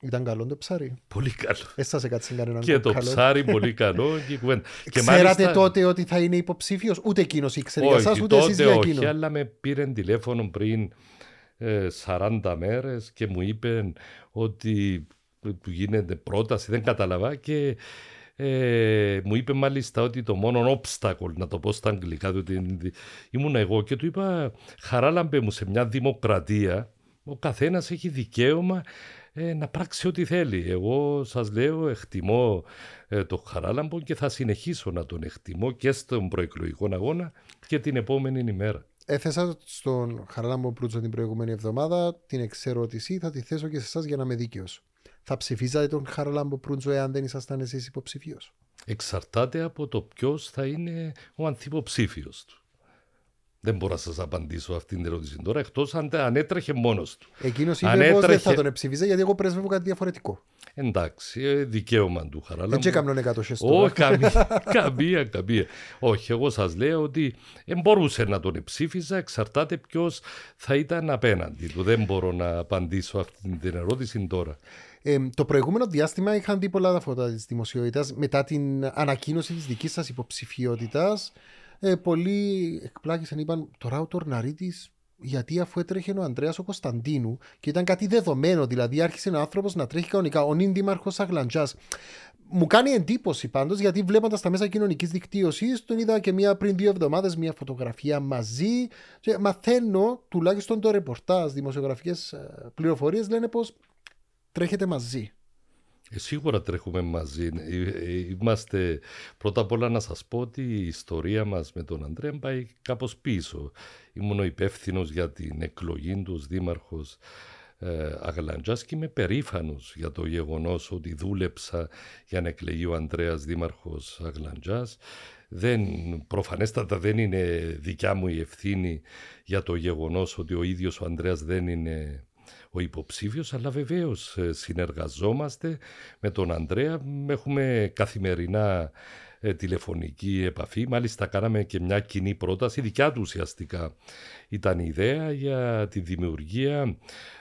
Ήταν καλό το ψάρι. Πολύ καλό. Έστασε κάτι κανέναν Και το καλό. ψάρι πολύ καλό. και, Ξέρατε μάλιστα... τότε ότι θα είναι υποψήφιος, ούτε εκείνος ήξερε για εσάς, ούτε εσείς για εκείνο. Όχι, αλλά με πήρε τηλέφωνο πριν ε, 40 μέρες και μου είπε ότι του γίνεται πρόταση, δεν κατάλαβα και ε, μου είπε μάλιστα ότι το μόνο obstacle, να το πω στα αγγλικά, διότι ήμουν εγώ και του είπα χαράλαμπε μου σε μια δημοκρατία ο καθένας έχει δικαίωμα ε, να πράξει ό,τι θέλει. Εγώ σας λέω, εκτιμώ ε, το Χαράλαμπο και θα συνεχίσω να τον εκτιμώ και στον προεκλογικό αγώνα και την επόμενη ημέρα. Έθεσα στον Χαράλαμπο Προύτσο την προηγούμενη εβδομάδα την εξερώτηση, θα τη θέσω και σε εσάς για να είμαι δίκαιος. Θα ψηφίζατε τον Χαραλάμπο Προύντζο εάν δεν ήσασταν εσείς υποψήφιο. Εξαρτάται από το ποιος θα είναι ο ανθυποψήφιος του. Δεν μπορώ να σας απαντήσω αυτή την ερώτηση τώρα, εκτός αν, αν έτρεχε μόνος του. Εκείνος είπε αν έτρεχε... δεν θα τον εψηφίζα γιατί εγώ πρεσβεύω κάτι διαφορετικό. Εντάξει, ε, δικαίωμα του χαράλα. Δεν έκαναν εκατό Όχι, καμία, καμία, καμία. Όχι, εγώ σας λέω ότι δεν μπορούσε να τον ψήφιζα, εξαρτάται ποιος θα ήταν απέναντι του. Δεν μπορώ να απαντήσω αυτή την ερώτηση τώρα. Ε, το προηγούμενο διάστημα είχαν δει πολλά φώτα της δημοσιότητας μετά την ανακοίνωση της δικής σας υποψηφιότητας ε, πολλοί εκπλάγησαν, είπαν τώρα ο Τορναρίτης γιατί αφού έτρεχε ο Ανδρέας ο Κωνσταντίνου και ήταν κάτι δεδομένο, δηλαδή άρχισε ο άνθρωπος να τρέχει κανονικά, ο νυν Αγλαντζάς. Μου κάνει εντύπωση πάντως γιατί βλέποντας τα μέσα κοινωνικής δικτύωσης, τον είδα και μία, πριν δύο εβδομάδες μια φωτογραφία μαζί. Και μαθαίνω τουλάχιστον το ρεπορτάζ, δημοσιογραφικές ε, πληροφορίες λένε πως τρέχετε μαζί. Ε, σίγουρα τρέχουμε μαζί. Ε, ε, είμαστε πρώτα απ' όλα να σας πω ότι η ιστορία μας με τον Αντρέα πάει κάπως πίσω. Ήμουν ο υπεύθυνος για την εκλογή τους ως δήμαρχος ε, Αγλαντζάς και είμαι περήφανος για το γεγονός ότι δούλεψα για να εκλεγεί ο Ανδρέας δήμαρχος Αγλαντζάς. Δεν, προφανέστατα δεν είναι δικιά μου η ευθύνη για το γεγονός ότι ο ίδιος ο Ανδρέας δεν είναι ο υποψήφιος, αλλά βεβαίως ε, συνεργαζόμαστε με τον Ανδρέα, έχουμε καθημερινά ε, τηλεφωνική επαφή. Μάλιστα κάναμε και μια κοινή πρόταση, δικιά του ουσιαστικά ήταν η ιδέα για τη δημιουργία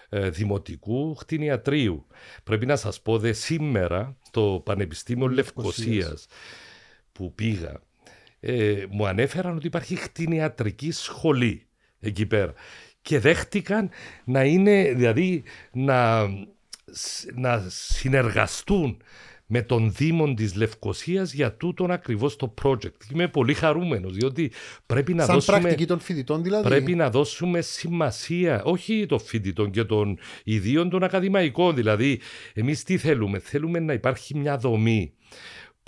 ε, δημοτικού χτινιατρίου. Πρέπει να σας πω δε σήμερα το Πανεπιστήμιο Λευκοσίας που πήγα μου ανέφεραν ότι υπάρχει χτινιατρική σχολή εκεί πέρα και δέχτηκαν να είναι, δηλαδή να, να συνεργαστούν με τον Δήμο της Λευκοσίας για τούτον ακριβώς το project. Είμαι πολύ χαρούμενος, διότι πρέπει να Σαν δώσουμε... πρακτική των φοιτητών δηλαδή. Πρέπει να δώσουμε σημασία, όχι των φοιτητών και των ιδίων των ακαδημαϊκών. Δηλαδή, εμείς τι θέλουμε, θέλουμε να υπάρχει μια δομή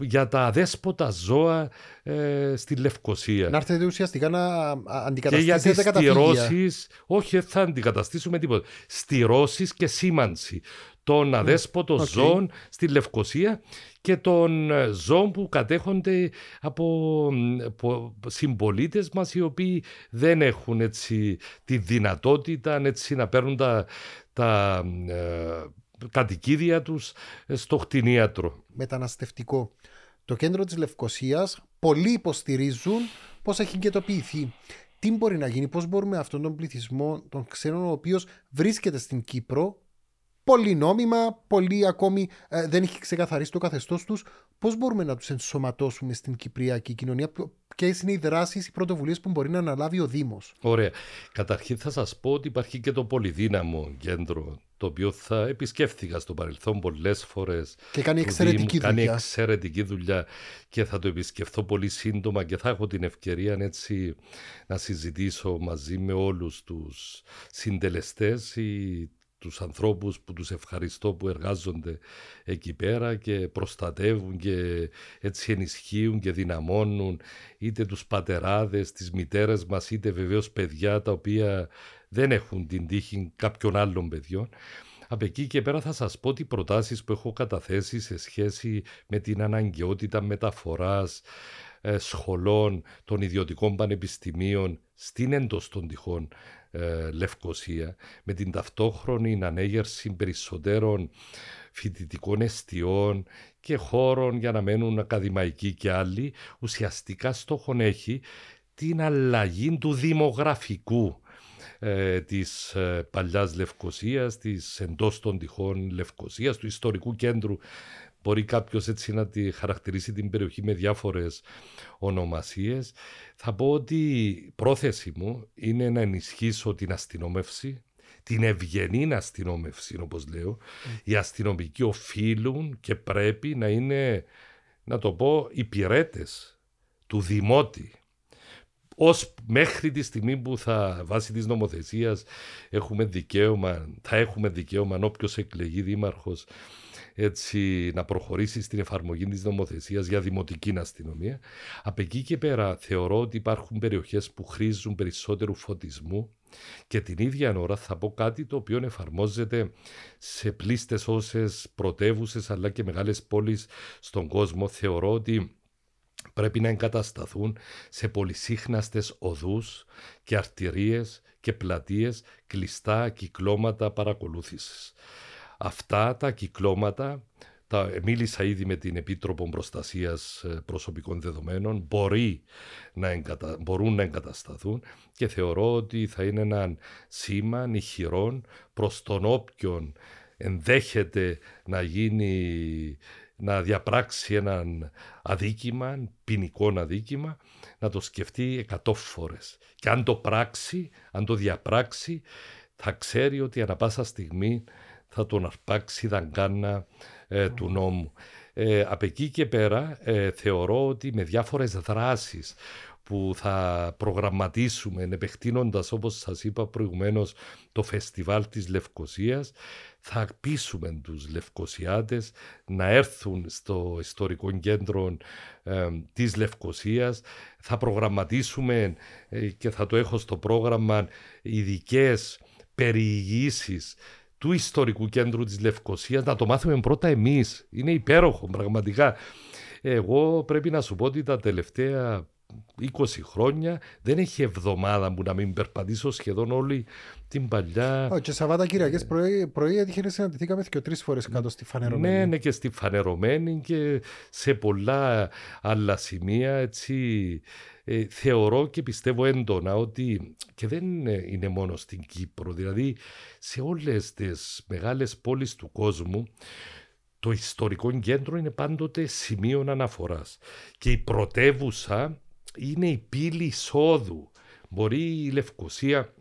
για τα αδέσποτα ζώα ε, στη Λευκοσία. Να έρθετε ουσιαστικά να αντικαταστήσετε τα καταφύγια. όχι θα αντικαταστήσουμε τίποτα. Στηρώσεις και σήμανση των αδέσποτων okay. ζώων στη Λευκοσία και των ε, ζώων που κατέχονται από, από συμπολίτες μας οι οποίοι δεν έχουν έτσι, τη δυνατότητα έτσι, να παίρνουν τα, τα ε, κατοικίδια τους στο χτινίατρο. Μεταναστευτικό. Το κέντρο της Λευκοσίας πολλοί υποστηρίζουν πώς έχει εγκαιτοποιηθεί. Τι μπορεί να γίνει, πώς μπορούμε αυτόν τον πληθυσμό των ξένων ο οποίος βρίσκεται στην Κύπρο πολύ νόμιμα, πολύ ακόμη ε, δεν έχει ξεκαθαρίσει το καθεστώς τους. Πώς μπορούμε να τους ενσωματώσουμε στην Κυπριακή κοινωνία, ποιες είναι οι δράσεις, οι πρωτοβουλίες που μπορεί να αναλάβει ο Δήμος. Ωραία. Καταρχήν θα σας πω ότι υπάρχει και το πολυδύναμο κέντρο, το οποίο θα επισκέφθηκα στο παρελθόν πολλές φορές. Και κάνει εξαιρετική δουλειά. Κάνει εξαιρετική δουλειά και θα το επισκεφθώ πολύ σύντομα και θα έχω την ευκαιρία έτσι να συζητήσω μαζί με όλους τους συντελεστές ή τους ανθρώπους που τους ευχαριστώ που εργάζονται εκεί πέρα και προστατεύουν και έτσι ενισχύουν και δυναμώνουν είτε τους πατεράδες, τις μητέρες μας είτε βεβαίως παιδιά τα οποία δεν έχουν την τύχη κάποιων άλλων παιδιών. Από εκεί και πέρα θα σας πω τι προτάσεις που έχω καταθέσει σε σχέση με την αναγκαιότητα μεταφοράς ε, σχολών των ιδιωτικών πανεπιστημίων στην εντός των τυχών ε, Λευκοσία με την ταυτόχρονη ανέγερση περισσότερων φοιτητικών εστιών και χώρων για να μένουν ακαδημαϊκοί και άλλοι, ουσιαστικά στόχον έχει την αλλαγή του δημογραφικού ε, της ε, παλιάς Λευκοσίας, της εντός των τυχών Λευκοσίας, του ιστορικού κέντρου Μπορεί κάποιος έτσι να τη χαρακτηρίσει την περιοχή με διάφορες ονομασίες. Θα πω ότι η πρόθεση μου είναι να ενισχύσω την αστυνόμευση, την ευγενή αστυνόμευση, όπως λέω. Mm. Οι αστυνομικοί οφείλουν και πρέπει να είναι, να το πω, υπηρέτε του δημότη. Ως μέχρι τη στιγμή που θα βάσει της νομοθεσίας έχουμε δικαίωμα, θα έχουμε δικαίωμα όποιος εκλεγεί δήμαρχος έτσι, να προχωρήσει στην εφαρμογή της νομοθεσίας για δημοτική αστυνομία. Από εκεί και πέρα θεωρώ ότι υπάρχουν περιοχές που χρήζουν περισσότερου φωτισμού και την ίδια ώρα θα πω κάτι το οποίο εφαρμόζεται σε πλήστες όσες πρωτεύουσες αλλά και μεγάλες πόλεις στον κόσμο. Θεωρώ ότι πρέπει να εγκατασταθούν σε πολυσύχναστες οδούς και αρτηρίες και πλατείες κλειστά κυκλώματα παρακολούθησης. Αυτά τα κυκλώματα, τα, μίλησα ήδη με την Επίτροπο Προστασίας ε, Προσωπικών Δεδομένων, μπορεί να εγκατα, μπορούν να εγκατασταθούν και θεωρώ ότι θα είναι ένα σήμα νυχηρών προς τον όποιον ενδέχεται να γίνει να διαπράξει έναν αδίκημα, ποινικό αδίκημα, να το σκεφτεί εκατό φορές. Και αν το πράξει, αν το διαπράξει, θα ξέρει ότι ανα πάσα στιγμή θα τον αρπάξει δαγκάνα ε, του νόμου. Ε, από εκεί και πέρα ε, θεωρώ ότι με διάφορες δράσεις που θα προγραμματίσουμε επεκτείνοντας όπως σας είπα προηγουμένως το φεστιβάλ της Λευκοσίας θα πείσουμε τους Λευκοσιάτες να έρθουν στο ιστορικό κέντρο ε, της Λευκοσίας θα προγραμματίσουμε και θα το έχω στο πρόγραμμα ειδικές περιηγήσεις του ιστορικού κέντρου της Λευκοσίας να το μάθουμε πρώτα εμείς. Είναι υπέροχο πραγματικά. Εγώ πρέπει να σου πω ότι τα τελευταία 20 χρόνια δεν έχει εβδομάδα που να μην περπατήσω σχεδόν όλη την παλιά. Oh, και Σαββάτα Κυριακές πρωί, πρωί έτυχε να συναντηθήκαμε και τρει φορές κάτω στη φανερωμένη. Ναι, ναι, και στη φανερωμένη και σε πολλά άλλα σημεία. Έτσι, ε, θεωρώ και πιστεύω έντονα ότι και δεν είναι μόνο στην Κύπρο, δηλαδή σε όλες τις μεγάλες πόλεις του κόσμου το ιστορικό κέντρο είναι πάντοτε σημείο αναφοράς και η πρωτεύουσα είναι η πύλη εισόδου. Μπορεί η Λευκοσία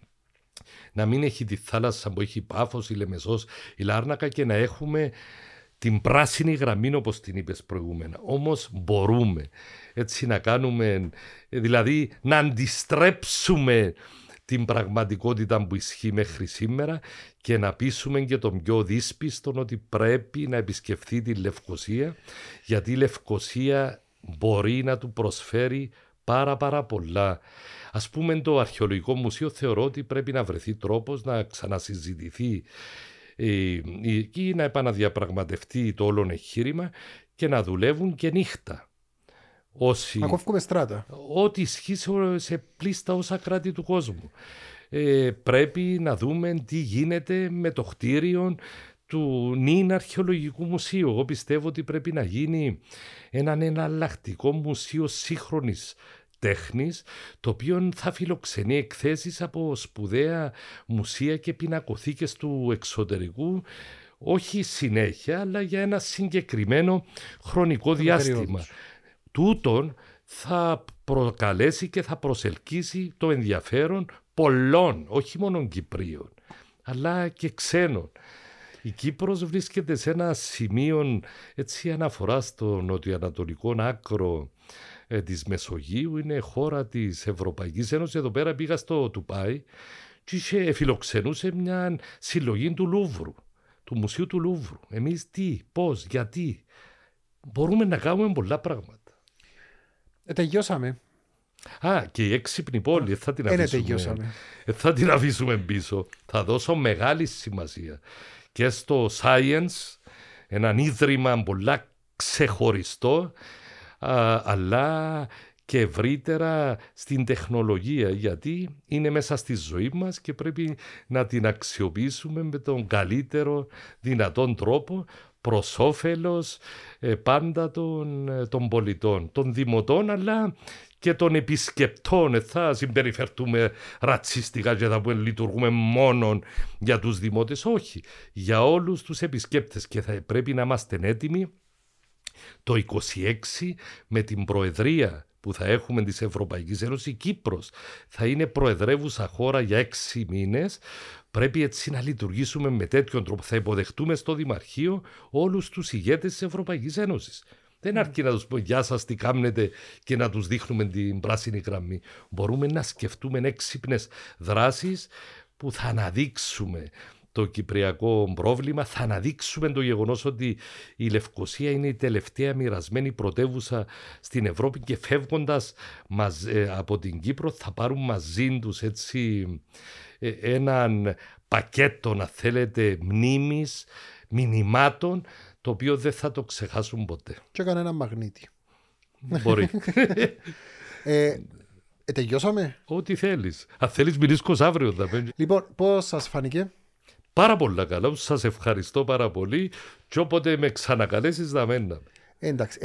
να μην έχει τη θάλασσα που έχει η Πάφος, η Λεμεσός, η Λάρνακα και να έχουμε την πράσινη γραμμή όπως την είπες προηγούμενα. Όμως μπορούμε έτσι να κάνουμε, δηλαδή να αντιστρέψουμε την πραγματικότητα που ισχύει μέχρι σήμερα και να πείσουμε και τον πιο δύσπιστον ότι πρέπει να επισκεφθεί τη Λευκοσία γιατί η Λευκοσία μπορεί να του προσφέρει πάρα πάρα πολλά. Ας πούμε το αρχαιολογικό μουσείο θεωρώ ότι πρέπει να βρεθεί τρόπος να ξανασυζητηθεί εκεί να επαναδιαπραγματευτεί το όλο εγχείρημα και να δουλεύουν και νύχτα. Όσοι... Ακόφκουμε στράτα. Ό,τι ισχύει σε πλήστα όσα κράτη του κόσμου. Ε, πρέπει να δούμε τι γίνεται με το χτίριο του νυν αρχαιολογικού μουσείου. Εγώ πιστεύω ότι πρέπει να γίνει έναν εναλλακτικό μουσείο σύγχρονης τέχνης, το οποίο θα φιλοξενεί εκθέσεις από σπουδαία μουσεία και πινακοθήκες του εξωτερικού, όχι συνέχεια, αλλά για ένα συγκεκριμένο χρονικό διάστημα. Τούτον θα προκαλέσει και θα προσελκύσει το ενδιαφέρον πολλών, όχι μόνο Κυπρίων, αλλά και ξένων. Η Κύπρος βρίσκεται σε ένα σημείο έτσι αναφορά στο νοτιοανατολικό άκρο ε, της Μεσογείου, είναι χώρα της Ευρωπαϊκής Ένωσης. Εδώ πέρα πήγα στο Τουπάι και είχε, φιλοξενούσε μια συλλογή του Λούβρου, του Μουσείου του Λούβρου. Εμείς τι, πώς, γιατί. Μπορούμε να κάνουμε πολλά πράγματα. Ε, τελειώσαμε. Α, και η έξυπνη πόλη, θα την Ε, αφήσουμε. Ε, θα την αφήσουμε πίσω. Θα δώσω μεγάλη σημασία και στο science, έναν ίδρυμα πολλά ξεχωριστό, α, αλλά και ευρύτερα στην τεχνολογία γιατί είναι μέσα στη ζωή μας και πρέπει να την αξιοποιήσουμε με τον καλύτερο δυνατόν τρόπο προς όφελος ε, πάντα των, ε, των πολιτών, των δημοτών αλλά και των επισκεπτών. Ε, θα συμπεριφερθούμε ρατσιστικά και θα λειτουργούμε μόνο για τους δημότες. Όχι, για όλους τους επισκέπτες και θα πρέπει να είμαστε έτοιμοι το 26 με την Προεδρία που θα έχουμε της Ευρωπαϊκής Ένωσης, η Κύπρος θα είναι προεδρεύουσα χώρα για έξι μήνες. Πρέπει έτσι να λειτουργήσουμε με τέτοιον τρόπο. Θα υποδεχτούμε στο Δημαρχείο όλους τους ηγέτες της Ευρωπαϊκής Ένωσης. Δεν αρκεί να τους πούμε Γεια σας, τι κάνετε και να τους δείχνουμε την πράσινη γραμμή. Μπορούμε να σκεφτούμε έξυπνες δράσεις που θα αναδείξουμε το κυπριακό πρόβλημα, θα αναδείξουμε το γεγονός ότι η Λευκοσία είναι η τελευταία μοιρασμένη πρωτεύουσα στην Ευρώπη και φεύγοντας ε, από την Κύπρο θα πάρουν μαζί τους έτσι ε, έναν πακέτο, να θέλετε, μνήμης, μηνυμάτων το οποίο δεν θα το ξεχάσουν ποτέ. Και έκανε ένα μαγνήτη. Μπορεί. ε, ε, τελειώσαμε; Ό,τι θέλεις. Αν θέλεις, μιλήσω αύριο. Θα Λοιπόν, πώς σας φάνηκε; Πάρα πολύ καλά. Σας ευχαριστώ πάρα πολύ. Και όποτε με ξανακαλέσεις, θα μένω. Εντάξει.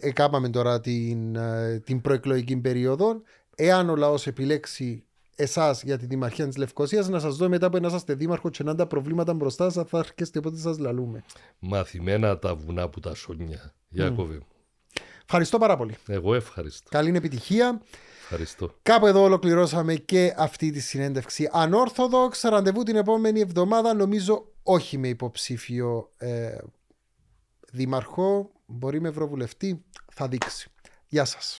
Εκάπαμε τώρα την, ε, την προεκλογική περίοδο. Εάν ο λαός επιλέξει εσάς για τη Δημαρχία της Λευκοσίας, να σας δω μετά που να είσαστε δήμαρχο και να τα προβλήματα μπροστά σα, θα έρχεστε όποτε σας λαλούμε. Μαθημένα τα βουνά που τα σόνια. Γιάκοβε. Mm. Ευχαριστώ πάρα πολύ. Εγώ ευχαριστώ. Καλή επιτυχία. Ευχαριστώ. Κάπου εδώ ολοκληρώσαμε και αυτή τη συνέντευξη. Ανόρθοδοξ, ραντεβού την επόμενη εβδομάδα, νομίζω όχι με υποψήφιο ε, δήμαρχο, μπορεί με ευρωβουλευτή, θα δείξει. Γεια σας.